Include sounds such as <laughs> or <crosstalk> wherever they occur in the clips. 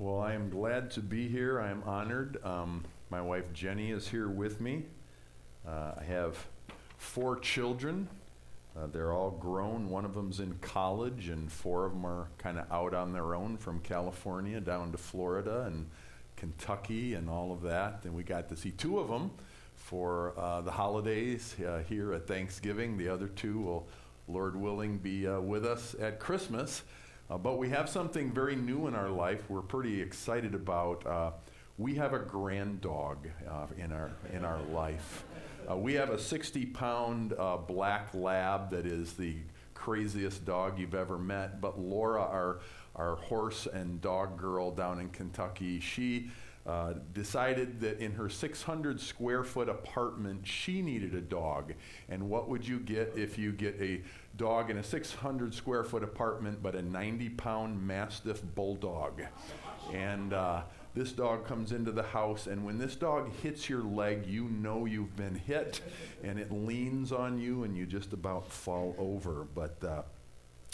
Well, I am glad to be here. I am honored. Um, my wife Jenny is here with me. Uh, I have four children. Uh, they're all grown. One of them's in college, and four of them are kind of out on their own from California down to Florida and Kentucky and all of that. And we got to see two of them for uh, the holidays uh, here at Thanksgiving. The other two will, Lord willing, be uh, with us at Christmas. Uh, but we have something very new in our life we're pretty excited about. Uh, we have a grand dog uh, in, our, in our life. Uh, we have a 60 pound uh, black lab that is the craziest dog you've ever met. But Laura, our, our horse and dog girl down in Kentucky, she uh, decided that in her 600 square foot apartment, she needed a dog. And what would you get if you get a dog in a 600 square foot apartment, but a 90 pound Mastiff Bulldog? And uh, this dog comes into the house, and when this dog hits your leg, you know you've been hit, and it leans on you, and you just about fall over. But uh,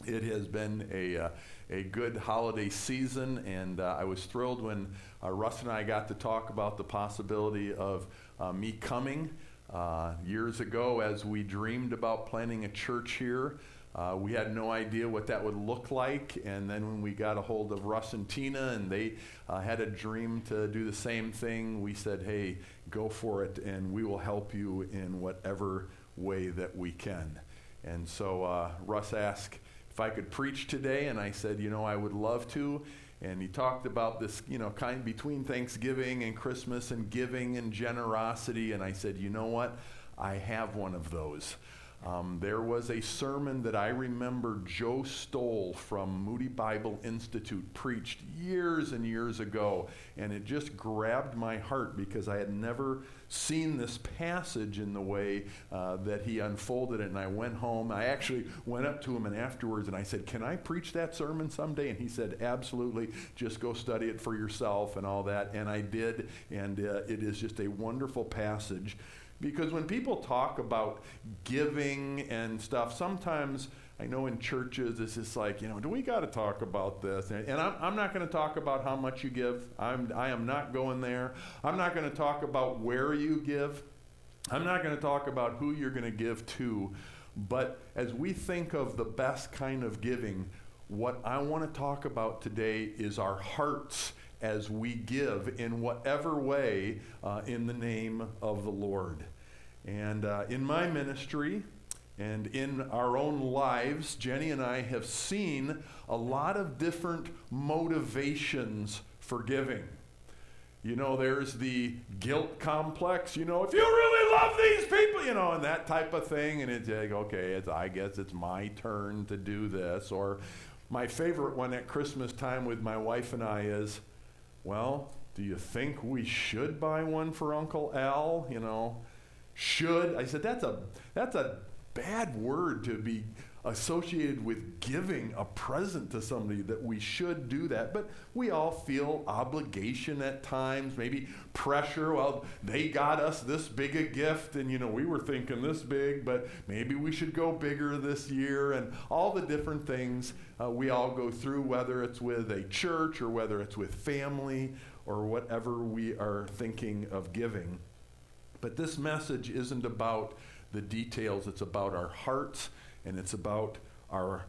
it has been a, uh, a good holiday season, and uh, I was thrilled when uh, Russ and I got to talk about the possibility of uh, me coming. Uh, years ago, as we dreamed about planting a church here, uh, we had no idea what that would look like. And then when we got a hold of Russ and Tina and they had a dream to do the same thing, we said, hey, go for it, and we will help you in whatever way that we can. And so Russ asked, if I could preach today, and I said, you know, I would love to. And he talked about this, you know, kind between Thanksgiving and Christmas and giving and generosity. And I said, you know what? I have one of those. Um, there was a sermon that I remember Joe Stowell from Moody Bible Institute preached years and years ago, and it just grabbed my heart because I had never seen this passage in the way uh, that he unfolded it. And I went home. I actually went up to him and afterwards, and I said, "Can I preach that sermon someday?" And he said, "Absolutely. Just go study it for yourself and all that." And I did, and uh, it is just a wonderful passage. Because when people talk about giving and stuff, sometimes I know in churches it's just like, you know, do we got to talk about this? And, I'm, I'm not going to talk about how much you give. I'm, I am not going there. I'm not going to talk about where you give. I'm not going to talk about who you're going to give to. But as we think of the best kind of giving, what I want to talk about today is our hearts as we give in whatever way uh, in the name of the Lord. And uh, in my ministry and in our own lives, Jenny and I have seen a lot of different motivations for giving. You know, there's the guilt complex, you know, if you really love these people, you know, and that type of thing. And it's like, okay, it's, I guess it's my turn to do this. Or my favorite one at Christmas time with my wife and I is, well, do you think we should buy one for Uncle Al? You know, should. I said, that's a, that's a bad word to be associated with giving a present to somebody that we should do that. But we all feel obligation at times, maybe pressure. Well, they got us this big a gift, and you know, we were thinking this big, but maybe we should go bigger this year, and all the different things uh, we all go through, whether it's with a church or whether it's with family or whatever we are thinking of giving. But this message isn't about the details, it's about our hearts and it's about our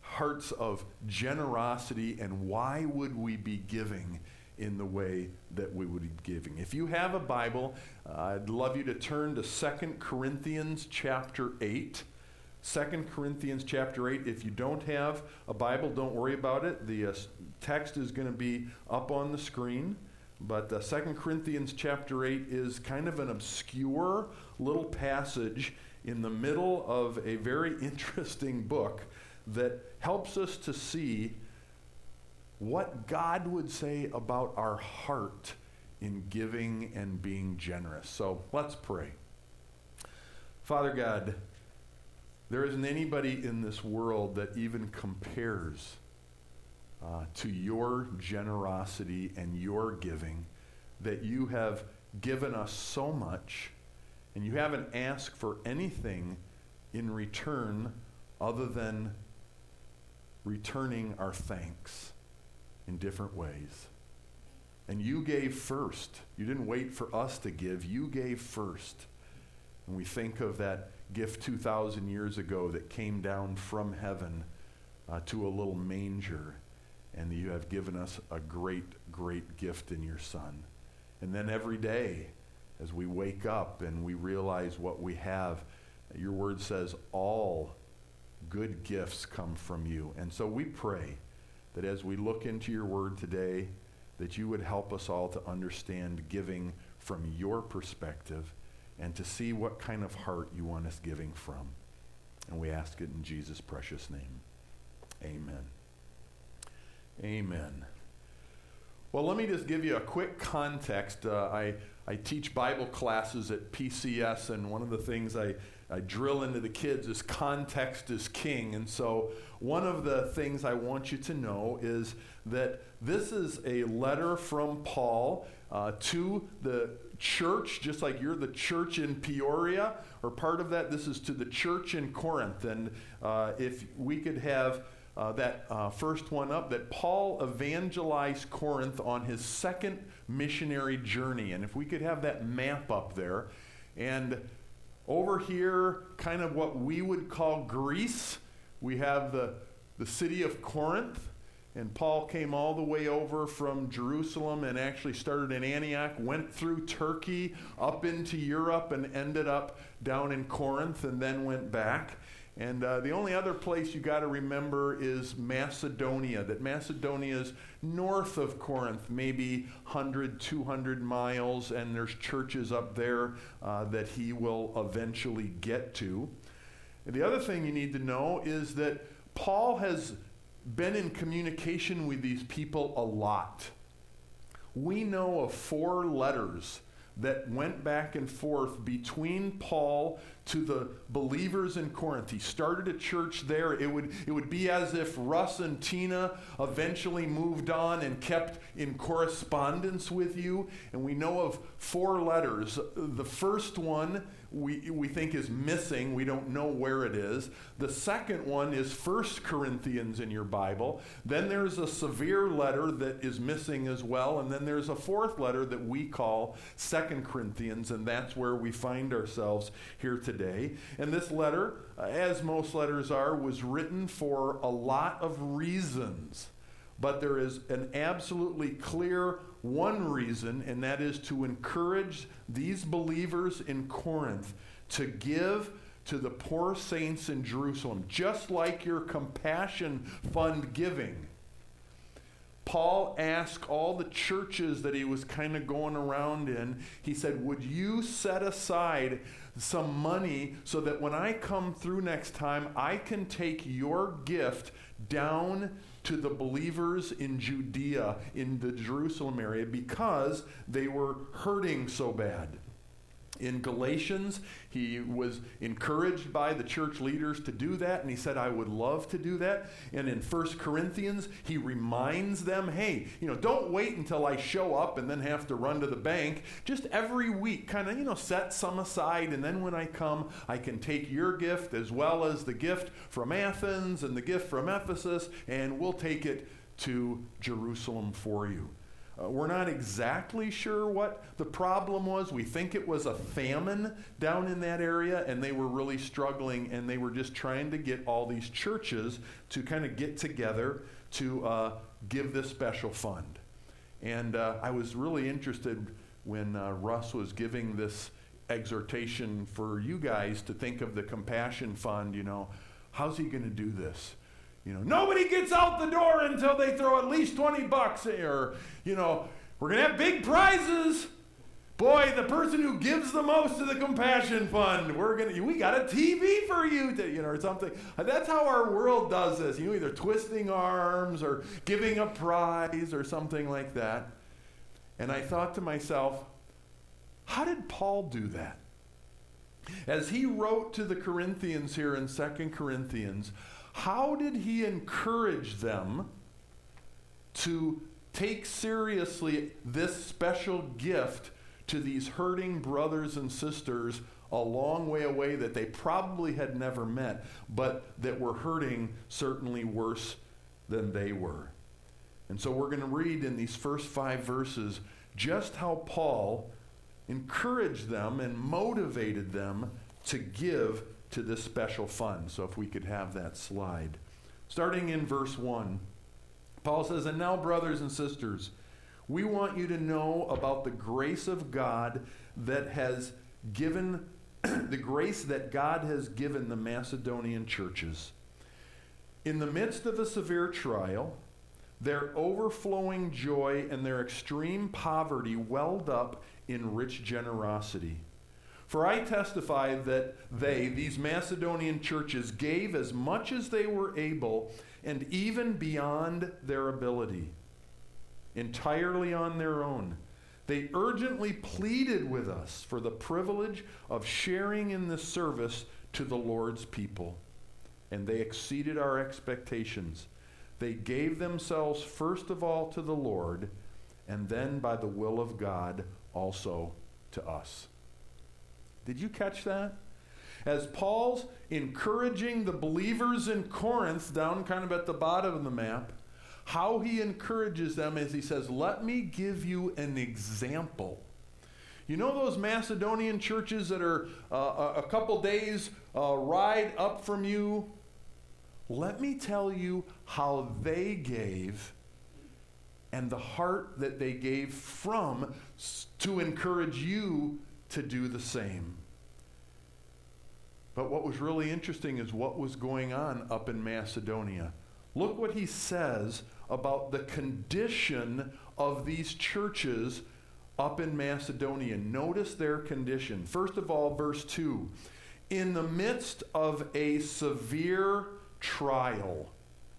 hearts of generosity and why would we be giving in the way that we would be giving. If you have a Bible, uh, I'd love you to turn to Second Corinthians chapter 8. 2 Corinthians chapter 8. If you don't have a Bible, don't worry about it. The uh, text is going to be up on the screen. But uh, 2 Corinthians chapter 8 is kind of an obscure little passage in the middle of a very <laughs> interesting book that helps us to see what God would say about our heart in giving and being generous. So let's pray. Father God, there isn't anybody in this world that even compares uh, to your generosity and your giving, that you have given us so much, and you haven't asked for anything in return other than returning our thanks in different ways. And you gave first. You didn't wait for us to give, you gave first. And we think of that gift 2,000 years ago that came down from heaven uh, to a little manger. And you have given us a great, great gift in your Son. And then every day, as we wake up and we realize what we have, your word says all good gifts come from you. And so we pray that as we look into your word today, that you would help us all to understand giving from your perspective and to see what kind of heart you want us giving from. And we ask it in Jesus' precious name. Amen. Amen. Well, let me just give you a quick context. Uh, I, I teach Bible classes at PCS, and one of the things I, I drill into the kids is context is king. And so, one of the things I want you to know is that this is a letter from Paul uh, to the church, just like you're the church in Peoria, or part of that, this is to the church in Corinth. And uh, if we could have uh, that uh, first one up, that Paul evangelized Corinth on his second missionary journey. And if we could have that map up there. And over here, kind of what we would call Greece, we have the, the city of Corinth. And Paul came all the way over from Jerusalem and actually started in Antioch, went through Turkey, up into Europe, and ended up down in Corinth, and then went back. And uh, the only other place you got to remember is Macedonia, that Macedonia is north of Corinth, maybe 100, 200 miles, and there's churches up there uh, that he will eventually get to. And the other thing you need to know is that Paul has been in communication with these people a lot. We know of four letters that went back and forth between Paul to the believers in Corinth. He started a church there. It would, it would be as if Russ and Tina eventually moved on and kept in correspondence with you. And we know of four letters. The first one we, we think is missing. We don't know where it is. The second one is First Corinthians in your Bible. Then there's a severe letter that is missing as well. And then there's a fourth letter that we call Second Corinthians, and that's where we find ourselves here today. And this letter, as most letters are, was written for a lot of reasons. But there is an absolutely clear one reason, and that is to encourage these believers in Corinth to give to the poor saints in Jerusalem, just like your compassion fund giving. Paul asked all the churches that he was kind of going around in, he said, Would you set aside some money so that when I come through next time, I can take your gift down to the believers in Judea, in the Jerusalem area, because they were hurting so bad. In Galatians, he was encouraged by the church leaders to do that, and he said, I would love to do that. And in 1 Corinthians, he reminds them, hey, you know, don't wait until I show up and then have to run to the bank. Just every week, kind of, you know, set some aside, and then when I come, I can take your gift as well as the gift from Athens and the gift from Ephesus, and we'll take it to Jerusalem for you. Uh, we're not exactly sure what the problem was. We think it was a famine down in that area, and they were really struggling, and they were just trying to get all these churches to kind of get together to uh, give this special fund. And uh, I was really interested when uh, Russ was giving this exhortation for you guys to think of the compassion fund. You know, how's he going to do this? You know, nobody gets out the door until they throw at least 20 bucks or, you know, we're going to have big prizes. Boy, the person who gives the most to the compassion fund, we're going to we got a TV for you to, you know, or something. That's how our world does this. You know, either twisting arms or giving a prize or something like that. And I thought to myself, how did Paul do that? As he wrote to the Corinthians here in Second Corinthians, how did he encourage them to take seriously this special gift to these hurting brothers and sisters a long way away that they probably had never met, but that were hurting certainly worse than they were? And so we're going to read in these first five verses just how Paul encouraged them and motivated them to give to this special fund. So if we could have that slide. Starting in verse 1, Paul says, And now, brothers and sisters, we want you to know about the grace of God that has given, <clears throat> the grace that God has given the Macedonian churches. In the midst of a severe trial, their overflowing joy and their extreme poverty welled up in rich generosity. For I testify that they, these Macedonian churches, gave as much as they were able and even beyond their ability, entirely on their own. They urgently pleaded with us for the privilege of sharing in the service to the Lord's people, and they exceeded our expectations. They gave themselves first of all to the Lord, and then by the will of God also to us. Did you catch that? As Paul's encouraging the believers in Corinth, down kind of at the bottom of the map, how he encourages them is he says, Let me give you an example. You know those Macedonian churches that are uh, a couple days uh, ride up from you? Let me tell you how they gave and the heart that they gave from to encourage you to do the same. But what was really interesting is what was going on up in Macedonia. Look what he says about the condition of these churches up in Macedonia. Notice their condition. First of all, verse 2 In the midst of a severe trial,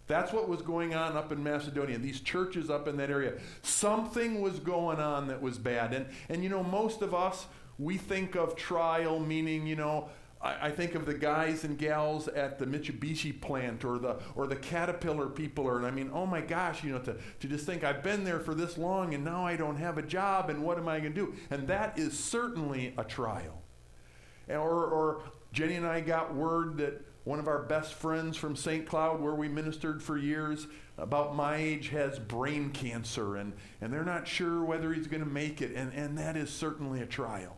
that's what was going on up in Macedonia. These churches up in that area. Something was going on that was bad. And, and you know, most of us, we think of trial meaning, you know, I, I think of the guys and gals at the Mitsubishi plant or the or the Caterpillar people, or and I mean, oh my gosh, you know, to, to just think I've been there for this long and now I don't have a job and what am I going to do? And that is certainly a trial. Or, or Jenny and I got word that one of our best friends from St. Cloud, where we ministered for years, about my age, has brain cancer, and, and they're not sure whether he's going to make it, and, and that is certainly a trial.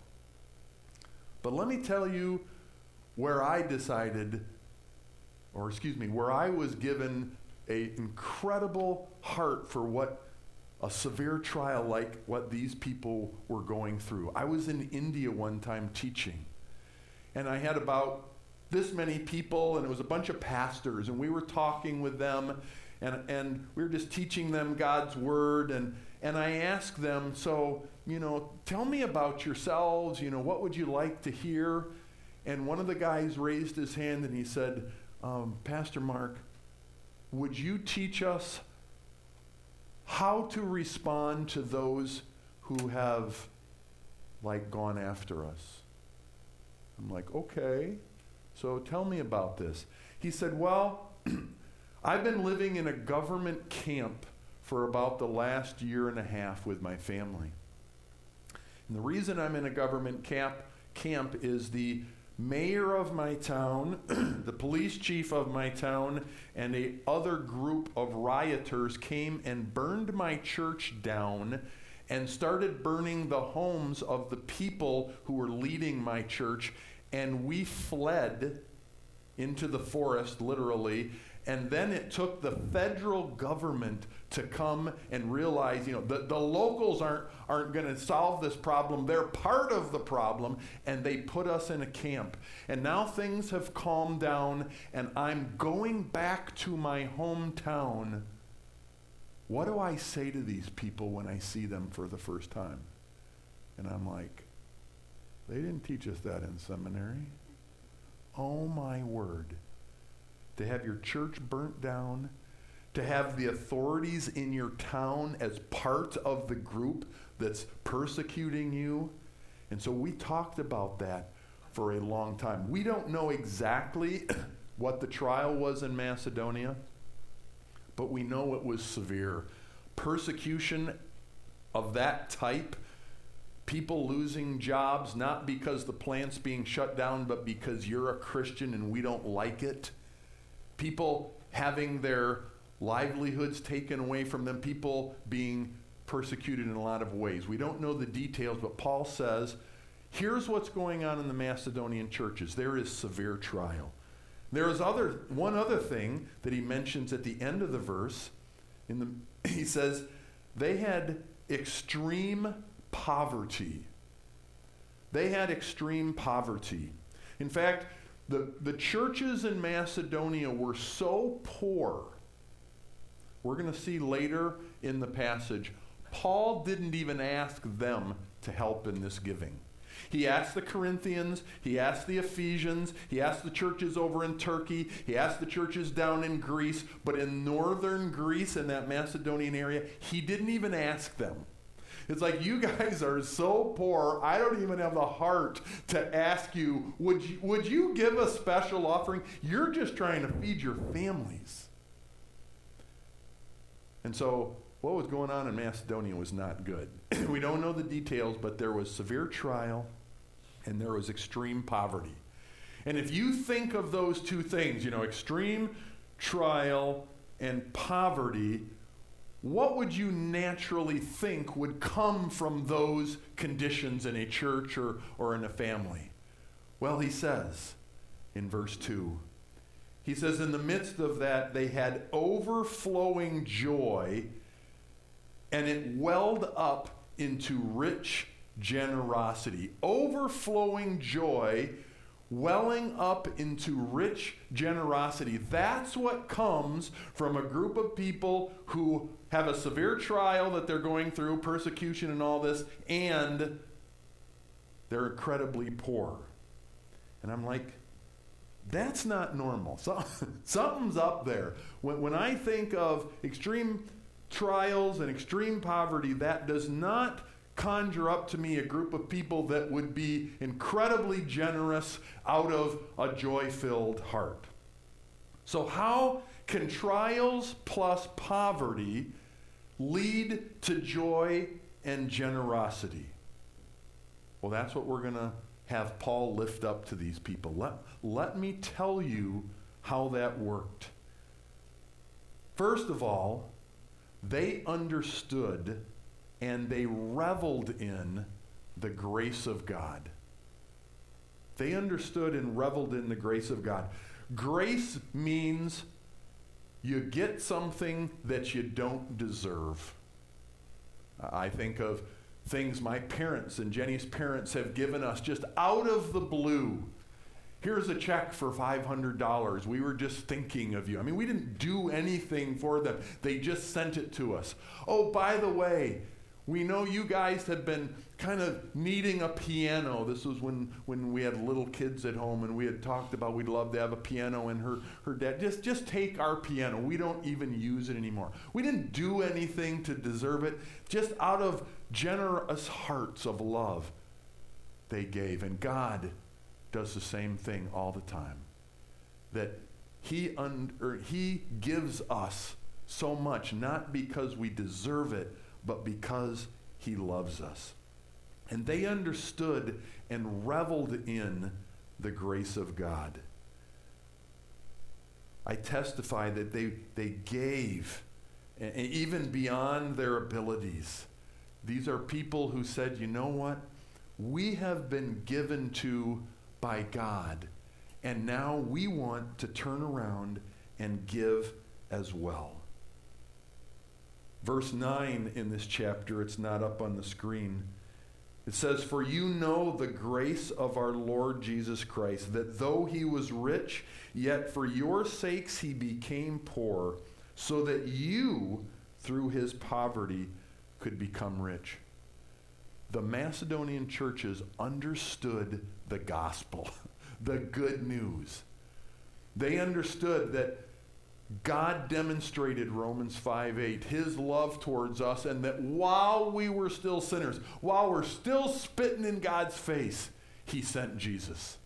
But let me tell you where I decided, or excuse me, where I was given an incredible heart for what a severe trial like what these people were going through. I was in India one time teaching, and I had about this many people, and it was a bunch of pastors, and we were talking with them, and, and we were just teaching them God's word, and, and I asked them, so, you know, tell me about yourselves, you know, what would you like to hear? And one of the guys raised his hand and he said, um, Pastor Mark, would you teach us how to respond to those who have like gone after us? I'm like, okay. So tell me about this. He said, well, <clears throat> I've been living in a government camp for about the last year and a half with my family. And the reason I'm in a government camp camp is the mayor of my town, <clears throat> the police chief of my town, and a other group of rioters came and burned my church down and started burning the homes of the people who were leading my church and we fled into the forest literally and then it took the federal government to come and realize, you know, the, the locals aren't, aren't going to solve this problem. They're part of the problem, and they put us in a camp. And now things have calmed down, and I'm going back to my hometown. What do I say to these people when I see them for the first time? And I'm like, they didn't teach us that in seminary. Oh my word to have your church burnt down, to have the authorities in your town as part of the group that's persecuting you. And so we talked about that for a long time. We don't know exactly <coughs> what the trial was in Macedonia, but we know it was severe. Persecution of that type, people losing jobs not because the plant's being shut down, but because you're a Christian and we don't like it people having their livelihoods taken away from them, people being persecuted in a lot of ways. We don't know the details, but Paul says, here's what's going on in the Macedonian churches. There is severe trial. There is other one other thing that he mentions at the end of the verse. In the <laughs> he says they had extreme poverty. They had extreme poverty. In fact, the, the churches in Macedonia were so poor. We're going to see later in the passage, Paul didn't even ask them to help in this giving. He asked the Corinthians, he asked the Ephesians, he asked the churches over in Turkey, he asked the churches down in Greece, but in northern Greece, in that Macedonian area, he didn't even ask them. It's like you guys are so poor, I don't even have the heart to ask you, would you, would you give a special offering? You're just trying to feed your families. And so what was going on in Macedonia was not good. <clears throat> we don't know the details, but there was severe trial and there was extreme poverty. And if you think of those two things, you know, extreme trial and poverty, what would you naturally think would come from those conditions in a church or, or in a family? Well, he says in verse 2, he says, in the midst of that, they had overflowing joy, and it welled up into rich generosity. Overflowing joy welling up into rich generosity. That's what comes from a group of people who have a severe trial that they're going through, persecution and all this, and they're incredibly poor. And I'm like, that's not normal. So, <laughs> something's up there. When, when I think of extreme trials and extreme poverty, that does not conjure up to me a group of people that would be incredibly generous out of a joy filled heart. So, how can trials plus poverty lead to joy and generosity? Well, that's what we're going to have Paul lift up to these people. Let, let me tell you how that worked. First of all, they understood and they reveled in the grace of God. They understood and reveled in the grace of God. Grace means you get something that you don't deserve. I think of things my parents and Jenny's parents have given us just out of the blue. Here's a check for $500. We were just thinking of you. I mean, we didn't do anything for them, they just sent it to us. Oh, by the way, we know you guys have been kind of needing a piano. This was when, when we had little kids at home and we had talked about we'd love to have a piano and her, her dad, just, just take our piano. We don't even use it anymore. We didn't do anything to deserve it. Just out of generous hearts of love, they gave. And God does the same thing all the time. That he, un, he gives us so much, not because we deserve it, but because he loves us. And they understood and reveled in the grace of God. I testify that they, they gave, and even beyond their abilities. These are people who said, you know what? We have been given to by God, and now we want to turn around and give as well verse 9 in this chapter. It's not up on the screen. It says, For you know the grace of our Lord Jesus Christ, that though he was rich, yet for your sakes he became poor, so that you, through his poverty, could become rich. The Macedonian churches understood the gospel, <laughs> the good news. They understood that God demonstrated Romans 5 8, his love towards us, and that while we were still sinners, while we're still spitting in God's face, he sent Jesus.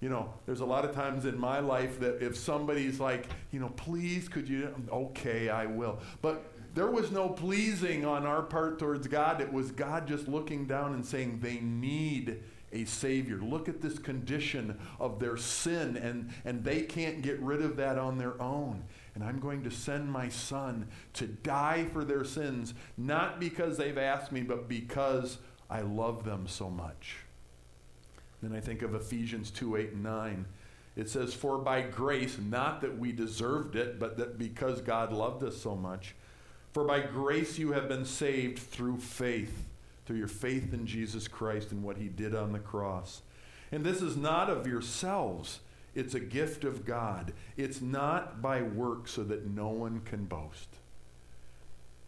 You know, there's a lot of times in my life that if somebody's like, you know, please, could you, okay, I will. But there was no pleasing on our part towards God. It was God just looking down and saying, they need a Savior. Look at this condition of their sin, and, and they can't get rid of that on their own. and I'm going to send my son to die for their sins, not because they've asked me, but because I love them so much. Then I think of Ephesians 2 8 and 9. It says, For by grace, not that we deserved it, but that because God loved us so much, for by grace you have been saved through faith, through your faith in Jesus Christ and what he did on the cross. And this is not of yourselves. It's a gift of God. It's not by work so that no one can boast.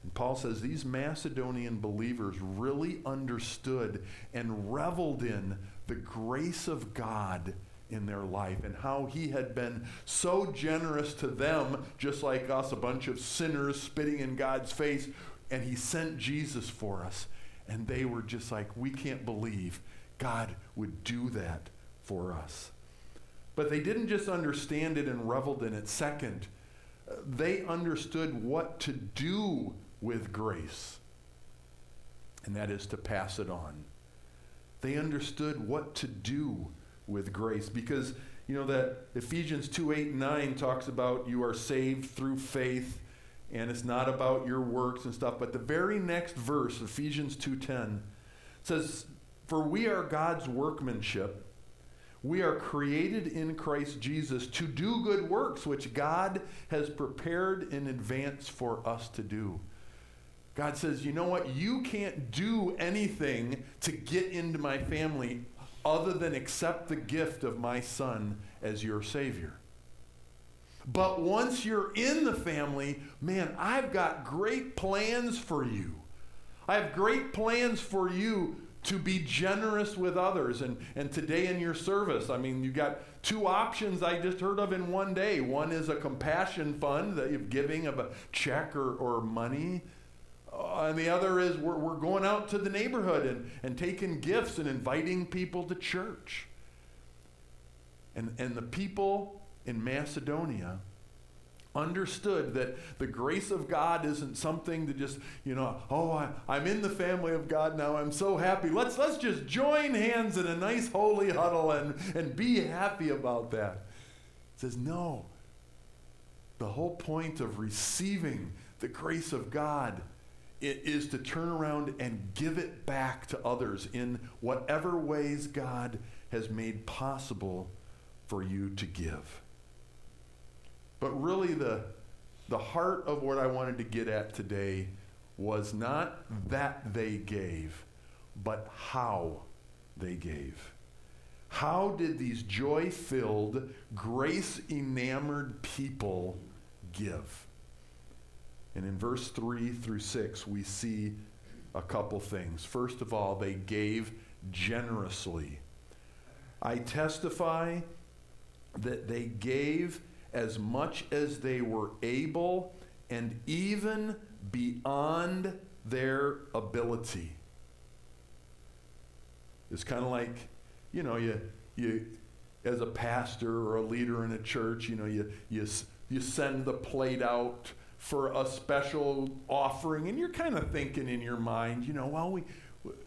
And Paul says these Macedonian believers really understood and reveled in the grace of God in their life and how he had been so generous to them, just like us, a bunch of sinners spitting in God's face, and he sent Jesus for us. And they were just like, we can't believe God would do that for us. But they didn't just understand it and reveled in it. Second, they understood what to do with grace, and that is to pass it on. They understood what to do with grace because, you know, that Ephesians 2 8 and 9 talks about you are saved through faith and it's not about your works and stuff. But the very next verse, Ephesians 2:10, says, "For we are God's workmanship. We are created in Christ Jesus to do good works which God has prepared in advance for us to do." God says, "You know what? You can't do anything to get into my family other than accept the gift of my son as your savior." But once you're in the family, man, I've got great plans for you. I have great plans for you to be generous with others. And, and today in your service, I mean, you got two options I just heard of in one day. One is a compassion fund, that you're giving of a check or, or money. Uh, and the other is we're, we're going out to the neighborhood and, and taking gifts and inviting people to church. And, and the people in Macedonia understood that the grace of God isn't something to just, you know, oh, I, am in the family of God now. I'm so happy. Let's, let's just join hands in a nice holy huddle and, and be happy about that. It says, no. The whole point of receiving the grace of God is to turn around and give it back to others in whatever ways God has made possible for you to give. But really, the, the heart of what I wanted to get at today was not that they gave, but how they gave. How did these joy filled, grace enamored people give? And in verse 3 through 6, we see a couple things. First of all, they gave generously. I testify that they gave as much as they were able and even beyond their ability. It's kind of like, you know, you, you, as a pastor or a leader in a church, you know, you, you, you send the plate out for a special offering, and you're kind of thinking in your mind, you know, well, we,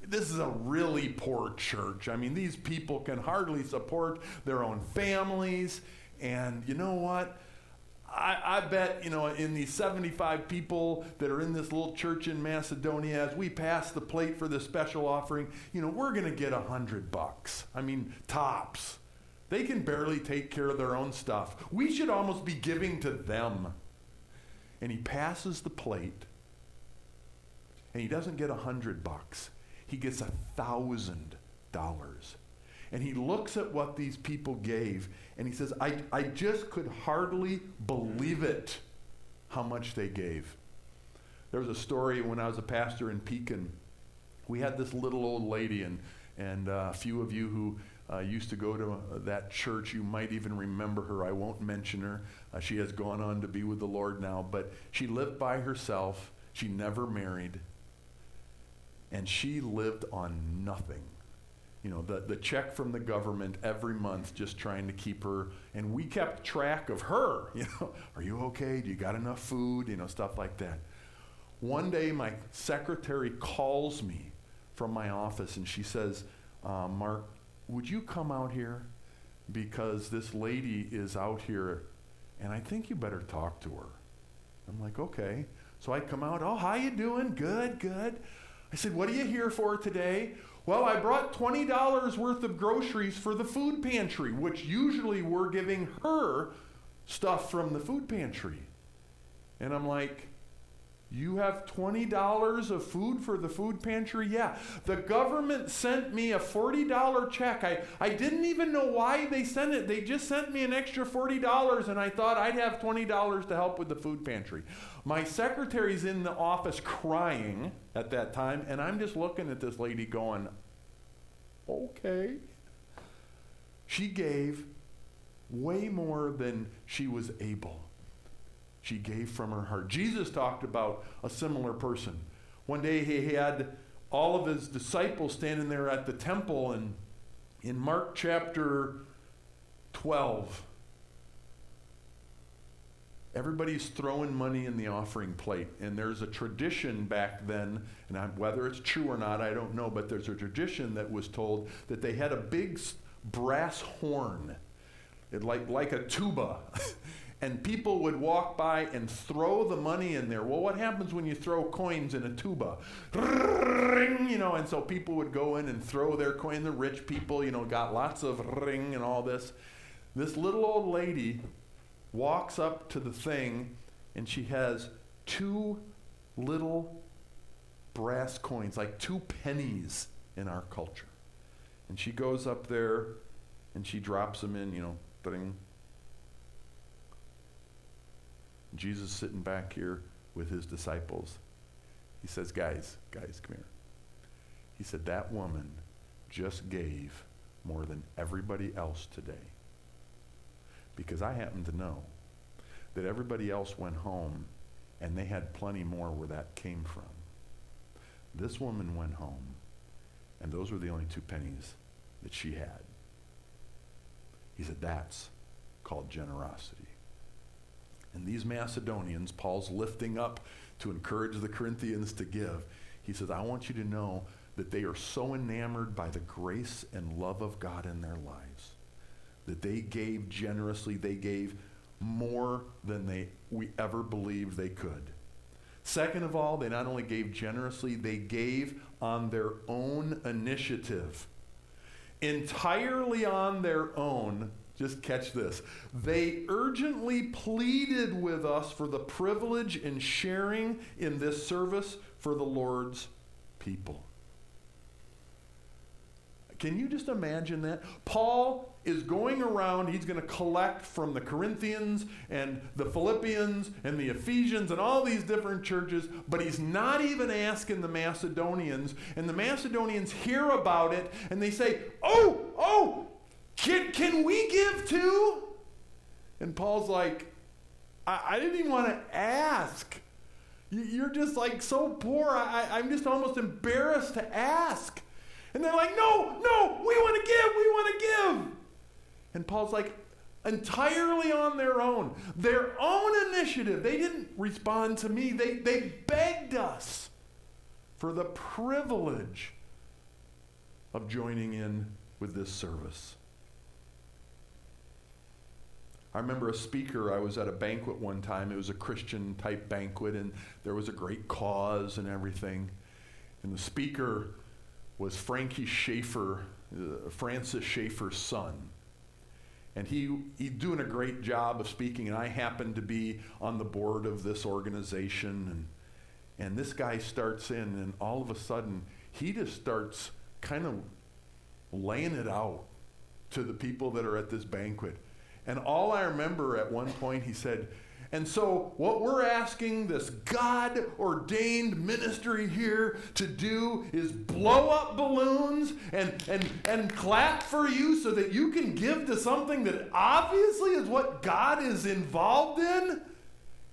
this is a really poor church. I mean, these people can hardly support their own families. And you know what? I, I, bet, you know, in these 75 people that are in this little church in Macedonia, as we pass the plate for the special offering, you know, we're going to get a hundred bucks. I mean, tops. They can barely take care of their own stuff. We should almost be giving to them. And he passes the plate, and he doesn't get a hundred bucks. He gets a thousand dollars. And he looks at what these people gave, and he says, I, I just could hardly believe it how much they gave. There was a story when I was a pastor in Pekin. We had this little old lady, and, and uh, a few of you who uh, used to go to uh, that church, you might even remember her. I won't mention her. Uh, she has gone on to be with the Lord now, but she lived by herself. She never married. And she lived on nothing you know, the, the check from the government every month just trying to keep her. And we kept track of her. <laughs> You know, are you okay? Do you got enough food? You know, stuff like that. One day, my secretary calls me from my office and she says, uh, Mark, would you come out here? Because this lady is out here and I think you better talk to her. I'm like, okay. So I come out, oh, how you doing? Good, good. I said, what are you here for today? Well, I brought $20 worth of groceries for the food pantry, which usually we're giving her stuff from the food pantry. And I'm like, you have $20 of food for the food pantry? Yeah. The government sent me a $40 check. I, I didn't even know why they sent it. They just sent me an extra $40, and I thought I'd have $20 to help with the food pantry. My secretary's in the office crying at that time, and I'm just looking at this lady going, okay. She gave way more than she was able. She gave from her heart. Jesus talked about a similar person. One day he had all of his disciples standing there at the temple, and in Mark chapter 12, everybody's throwing money in the offering plate. And there's a tradition back then, and I, whether it's true or not, I don't know, but there's a tradition that was told that they had a big brass horn, it, like, like a tuba. <laughs> and people would walk by and throw the money in there. Well, what happens when you throw coins in a tuba? Ring, you know, and so people would go in and throw their coin. The rich people, you know, got lots of ring and all this. This little old lady walks up to the thing and she has two little brass coins, like two pennies in our culture. And she goes up there and she drops them in, you know, putting Jesus sitting back here with his disciples. He says, Guys, guys, come here. He said, That woman just gave more than everybody else today. Because I happen to know that everybody else went home and they had plenty more where that came from. This woman went home, and those were the only two pennies that she had. He said, That's called generosity. And these Macedonians, Paul's lifting up to encourage the Corinthians to give. He says, I want you to know that they are so enamored by the grace and love of God in their lives that they gave generously. They gave more than they we ever believed they could. Second of all, they not only gave generously, they gave on their own initiative. Entirely on their own, just catch this. They urgently pleaded with us for the privilege in sharing in this service for the Lord's people. Can you just imagine that? Paul is going around, he's going to collect from the Corinthians and the Philippians and the Ephesians and all these different churches, but he's not even asking the Macedonians. And the Macedonians hear about it and they say, Oh, oh, can, can we give too? And Paul's like, I, I didn't even want to ask. You're just like so poor. I, I'm just almost embarrassed to ask. And they're like, no, no, we want to give, we want to give. And Paul's like, entirely on their own, their own initiative. They didn't respond to me, they, they begged us for the privilege of joining in with this service. I remember a speaker, I was at a banquet one time. It was a Christian type banquet, and there was a great cause and everything. And the speaker was Frankie Schaeffer, uh, Francis Schaeffer's son. And he, he's doing a great job of speaking, and I happened to be on the board of this organization. And, and this guy starts in, and all of a sudden, he just starts kind of laying it out to the people that are at this banquet and all I remember at one point, he said, and so, what we're asking this God ordained ministry here to do is blow up balloons and, and, and clap for you so that you can give to something that obviously is what God is involved in.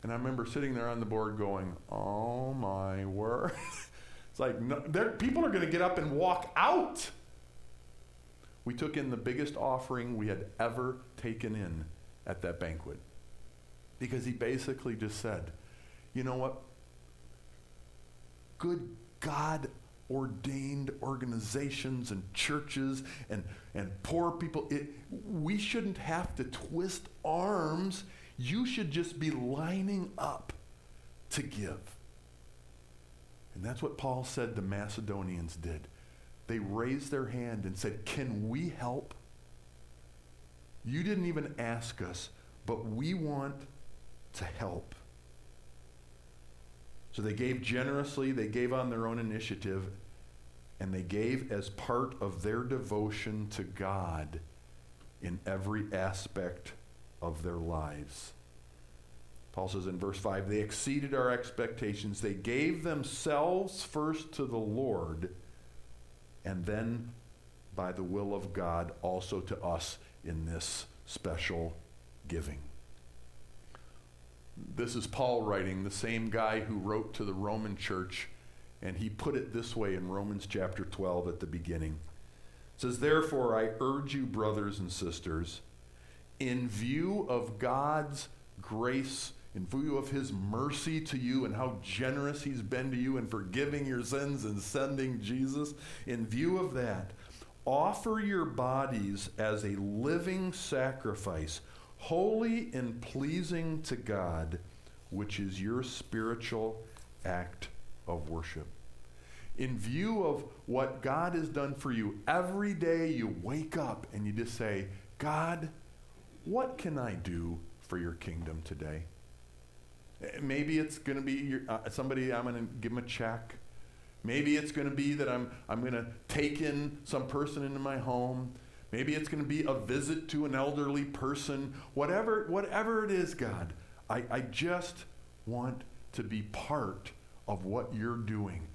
And I remember sitting there on the board going, Oh my word. <laughs> it's like, no, people are going to get up and walk out we took in the biggest offering we had ever taken in at that banquet. Because he basically just said, you know what? Good God ordained organizations and churches and, and poor people, it, we shouldn't have to twist arms You should just be lining up to give. And that's what Paul said the Macedonians did. They raised their hand and said, Can we help? You didn't even ask us, but we want to help. So they gave generously, they gave on their own initiative, and they gave as part of their devotion to God in every aspect of their lives. Paul says in verse 5 they exceeded our expectations. They gave themselves first to the Lord, and then, by the will of God, also to us in this special giving. This is Paul writing, the same guy who wrote to the Roman church, and he put it this way in Romans chapter 12 at the beginning. It says, Therefore, I urge you, brothers and sisters, in view of God's grace, in view of his mercy to you and how generous he's been to you in forgiving your sins and sending Jesus, in view of that, offer your bodies as a living sacrifice holy and pleasing to God, which is your spiritual act of worship. In view of what God has done for you, every day you wake up and you just say, God, what can I do for your kingdom today? Maybe it's going to be your, uh, somebody, I'm going to give them a check. Maybe it's going to be that I'm, I'm going to take in some person into my home. Maybe it's going to be a visit to an elderly person. Whatever, whatever it is, God, I, I just want to be part of what you're doing.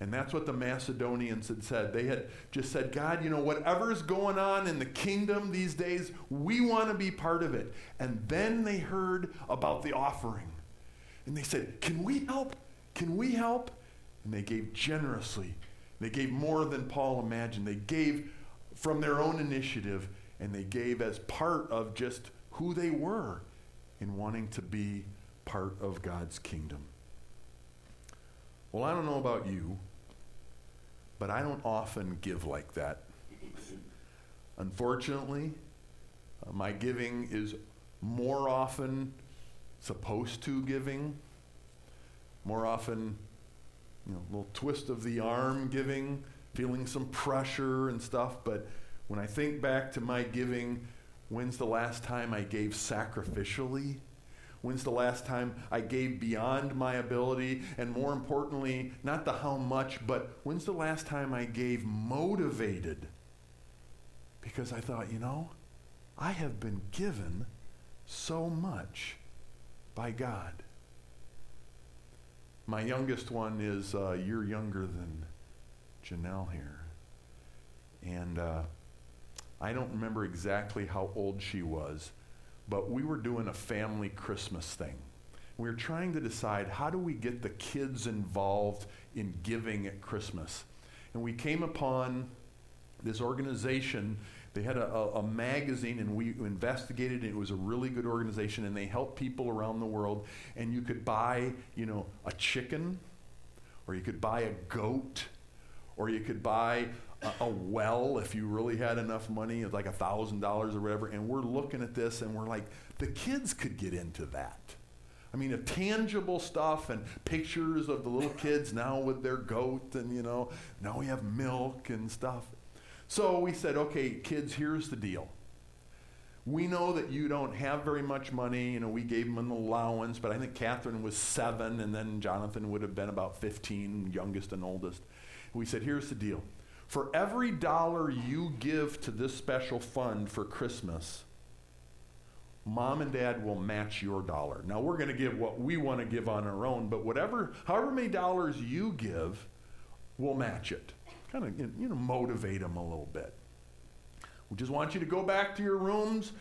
And that's what the Macedonians had said. They had just said, God, you know, whatever's going on in the kingdom these days, we want to be part of it. And then they heard about the offering. And they said, Can we help? Can we help? And they gave generously. They gave more than Paul imagined. They gave from their own initiative, and they gave as part of just who they were in wanting to be part of God's kingdom. Well, I don't know about you, but I don't often give like that. Unfortunately, uh, my giving is more often supposed to giving, more often, you know, a little twist of the arm giving, feeling some pressure and stuff. But when I think back to my giving, when's the last time I gave sacrificially? When's the last time I gave beyond my ability? And more importantly, not the how much, but when's the last time I gave motivated? Because I thought, you know, I have been given so much by God. My youngest one is a year younger than Janelle here. And uh, I don't remember exactly how old she was, but we were doing a family Christmas thing. We were trying to decide how do we get the kids involved in giving at Christmas. And we came upon this organization. They had a, a, a magazine, and we investigated. It was a really good organization, and they helped people around the world. And you could buy, you know, a chicken, or you could buy a goat, or you could buy a, a well if you really had enough money, like a thousand dollars or whatever. And we're looking at this and we're like, the kids could get into that. I mean, a tangible stuff and pictures of the little kids now with their goat, and you know, now we have milk and stuff. So we said, okay, kids, here's the deal. We know that you don't have very much money. You know, we gave them an allowance, but I think Catherine was seven, and then Jonathan would have been about 15, youngest and oldest. We said, here's the deal. For every dollar you give to this special fund for Christmas, mom and dad will match your dollar. Now we're going to give what we want to give on our own, but whatever, however many dollars you give, we'll match it. Kind of, you know, motivate them a little bit. We just want you to go back to your rooms,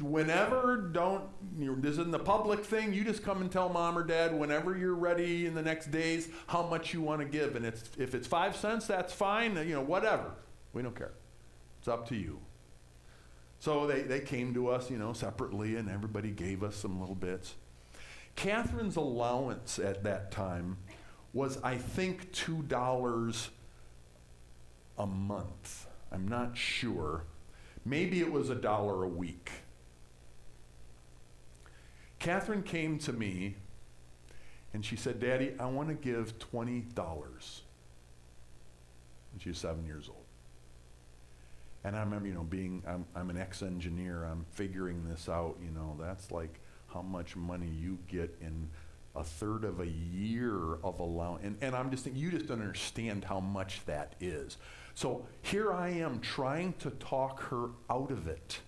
whenever don't you this isn't the public thing you just come and tell mom or dad whenever you're ready in the next days how much you want to give and it's if it's five cents that's fine you know whatever. We don't care. It's up to you. So they, they came to us you know separately and everybody gave us some little bits. Catherine's allowance at that time was i think two dollars a month i'm not sure Maybe it was a dollar a week. Catherine came to me and she said, Daddy, I want to give $20. And she was seven years old. And I remember, you know, being, I'm, I'm an ex engineer, I'm figuring this out, you know, that's like how much money you get in a third of a year of allowance. And, and I'm just thinking, you just don't understand how much that is. So here I am trying to talk her out of it.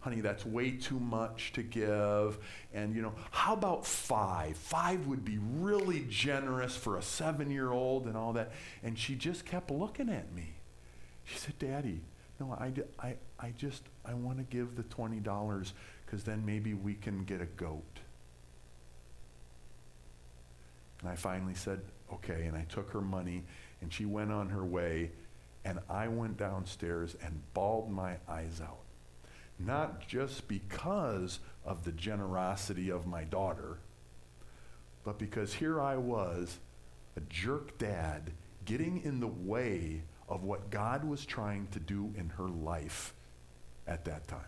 Honey, that's way too much to give. And, you know, how about five? Five would be really generous for a seven year old and all that. And she just kept looking at me. She said, Daddy, no, I, I, I just, I want to give the $20 because then maybe we can get a goat. And I finally said, okay. And I took her money and she went on her way. And I went downstairs and bawled my eyes out. Not just because of the generosity of my daughter, but because here I was, a jerk dad, getting in the way of what God was trying to do in her life at that time.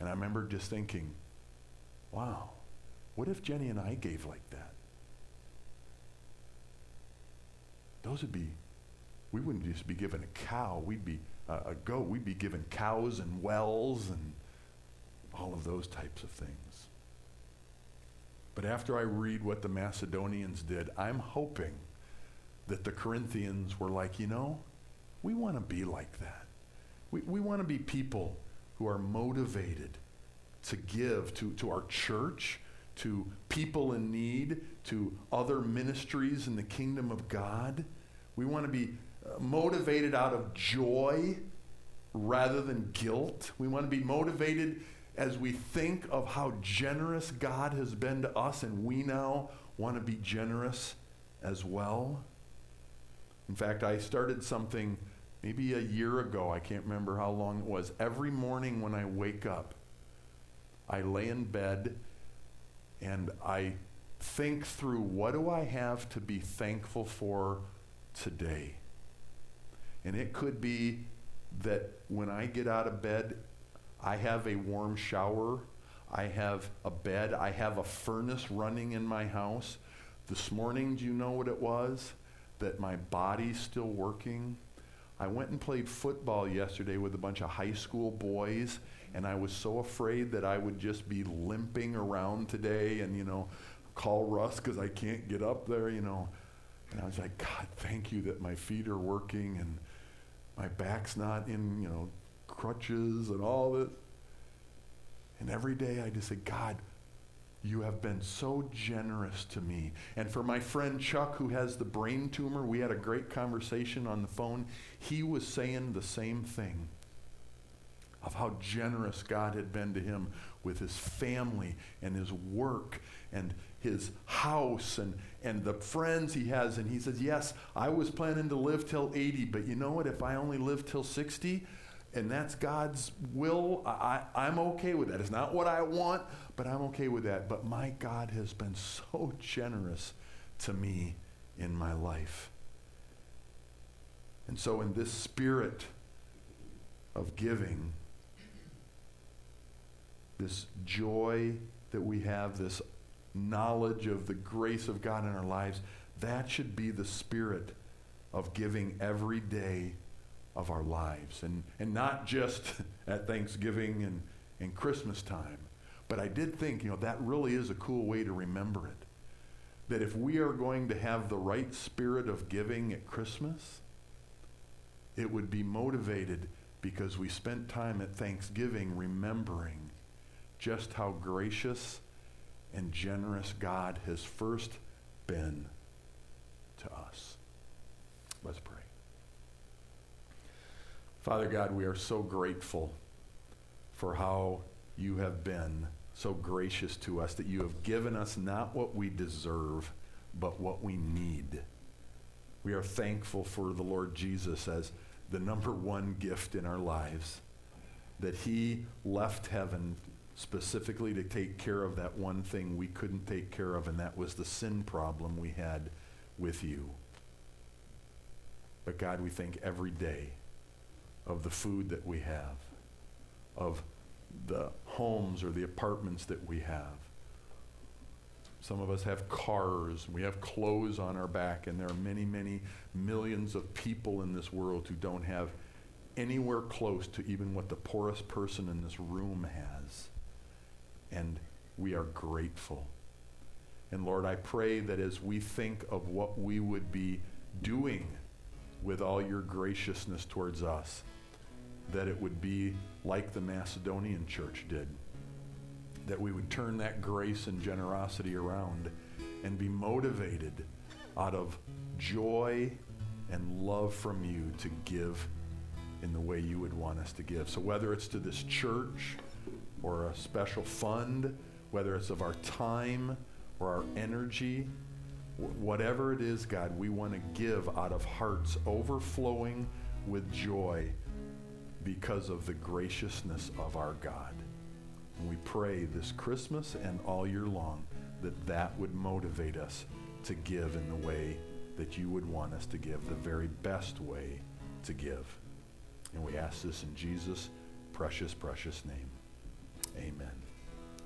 And I remember just thinking, wow, what if Jenny and I gave like that? Those would be, we wouldn't just be given a cow, we'd be uh, a goat, we'd be given cows and wells and all of those types of things. But after I read what the Macedonians did, I'm hoping that the Corinthians were like, you know, we want to be like that. We, we want to be people who are motivated to give to, to our church, to people in need, to other ministries in the kingdom of God. We want to be motivated out of joy rather than guilt. We want to be motivated as we think of how generous God has been to us, and we now want to be generous as well. In fact, I started something maybe a year ago. I can't remember how long it was. Every morning when I wake up, I lay in bed and I think through what do I have to be thankful for today? And it could be that when I get out of bed, I have a warm shower, I have a bed, I have a furnace running in my house. This morning, do you know what it was? That my body's still working. I went and played football yesterday with a bunch of high school boys, and I was so afraid that I would just be limping around today and, you know, call Russ because I can't get up there, you know. And I was like, God, thank you that my feet are working and my back's not in, you know, crutches and all this. And every day I just say, God, you have been so generous to me. And for my friend Chuck, who has the brain tumor, we had a great conversation on the phone. He was saying the same thing of how generous God had been to him with his family and his work and his house and, and the friends he has. And he says, Yes, I was planning to live till 80, but you know what? If I only live till 60, and that's God's will, I, I'm okay with that. It's not what I want, but I'm okay with that. But my God has been so generous to me in my life. And so, in this spirit of giving, this joy that we have, this knowledge of the grace of God in our lives, that should be the spirit of giving every day of our lives. And, and not just <laughs> at Thanksgiving and, and Christmas time. But I did think, you know, that really is a cool way to remember it. That if we are going to have the right spirit of giving at Christmas, it would be motivated because we spent time at Thanksgiving remembering just how gracious and generous God has first been to us. Let's pray. Father God, we are so grateful for how you have been so gracious to us, that you have given us not what we deserve, but what we need. We are thankful for the Lord Jesus as the number one gift in our lives, that he left heaven specifically to take care of that one thing we couldn't take care of, and that was the sin problem we had with you. But God, we think every day of the food that we have, of the homes or the apartments that we have. Some of us have cars, we have clothes on our back, and there are many, many millions of people in this world who don't have anywhere close to even what the poorest person in this room has. And we are grateful. And Lord, I pray that as we think of what we would be doing with all your graciousness towards us, that it would be like the Macedonian church did that we would turn that grace and generosity around and be motivated out of joy and love from you to give in the way you would want us to give. So, whether it's to this church or a special fund, whether it's of our time or our energy, whatever it is, God, we want to give out of hearts overflowing with joy because of the graciousness of our God. And we pray this Christmas and all year long that that would motivate us to give in the way that you would want us to give, the very best way to give. And we ask this in Jesus' precious, precious name. Amen.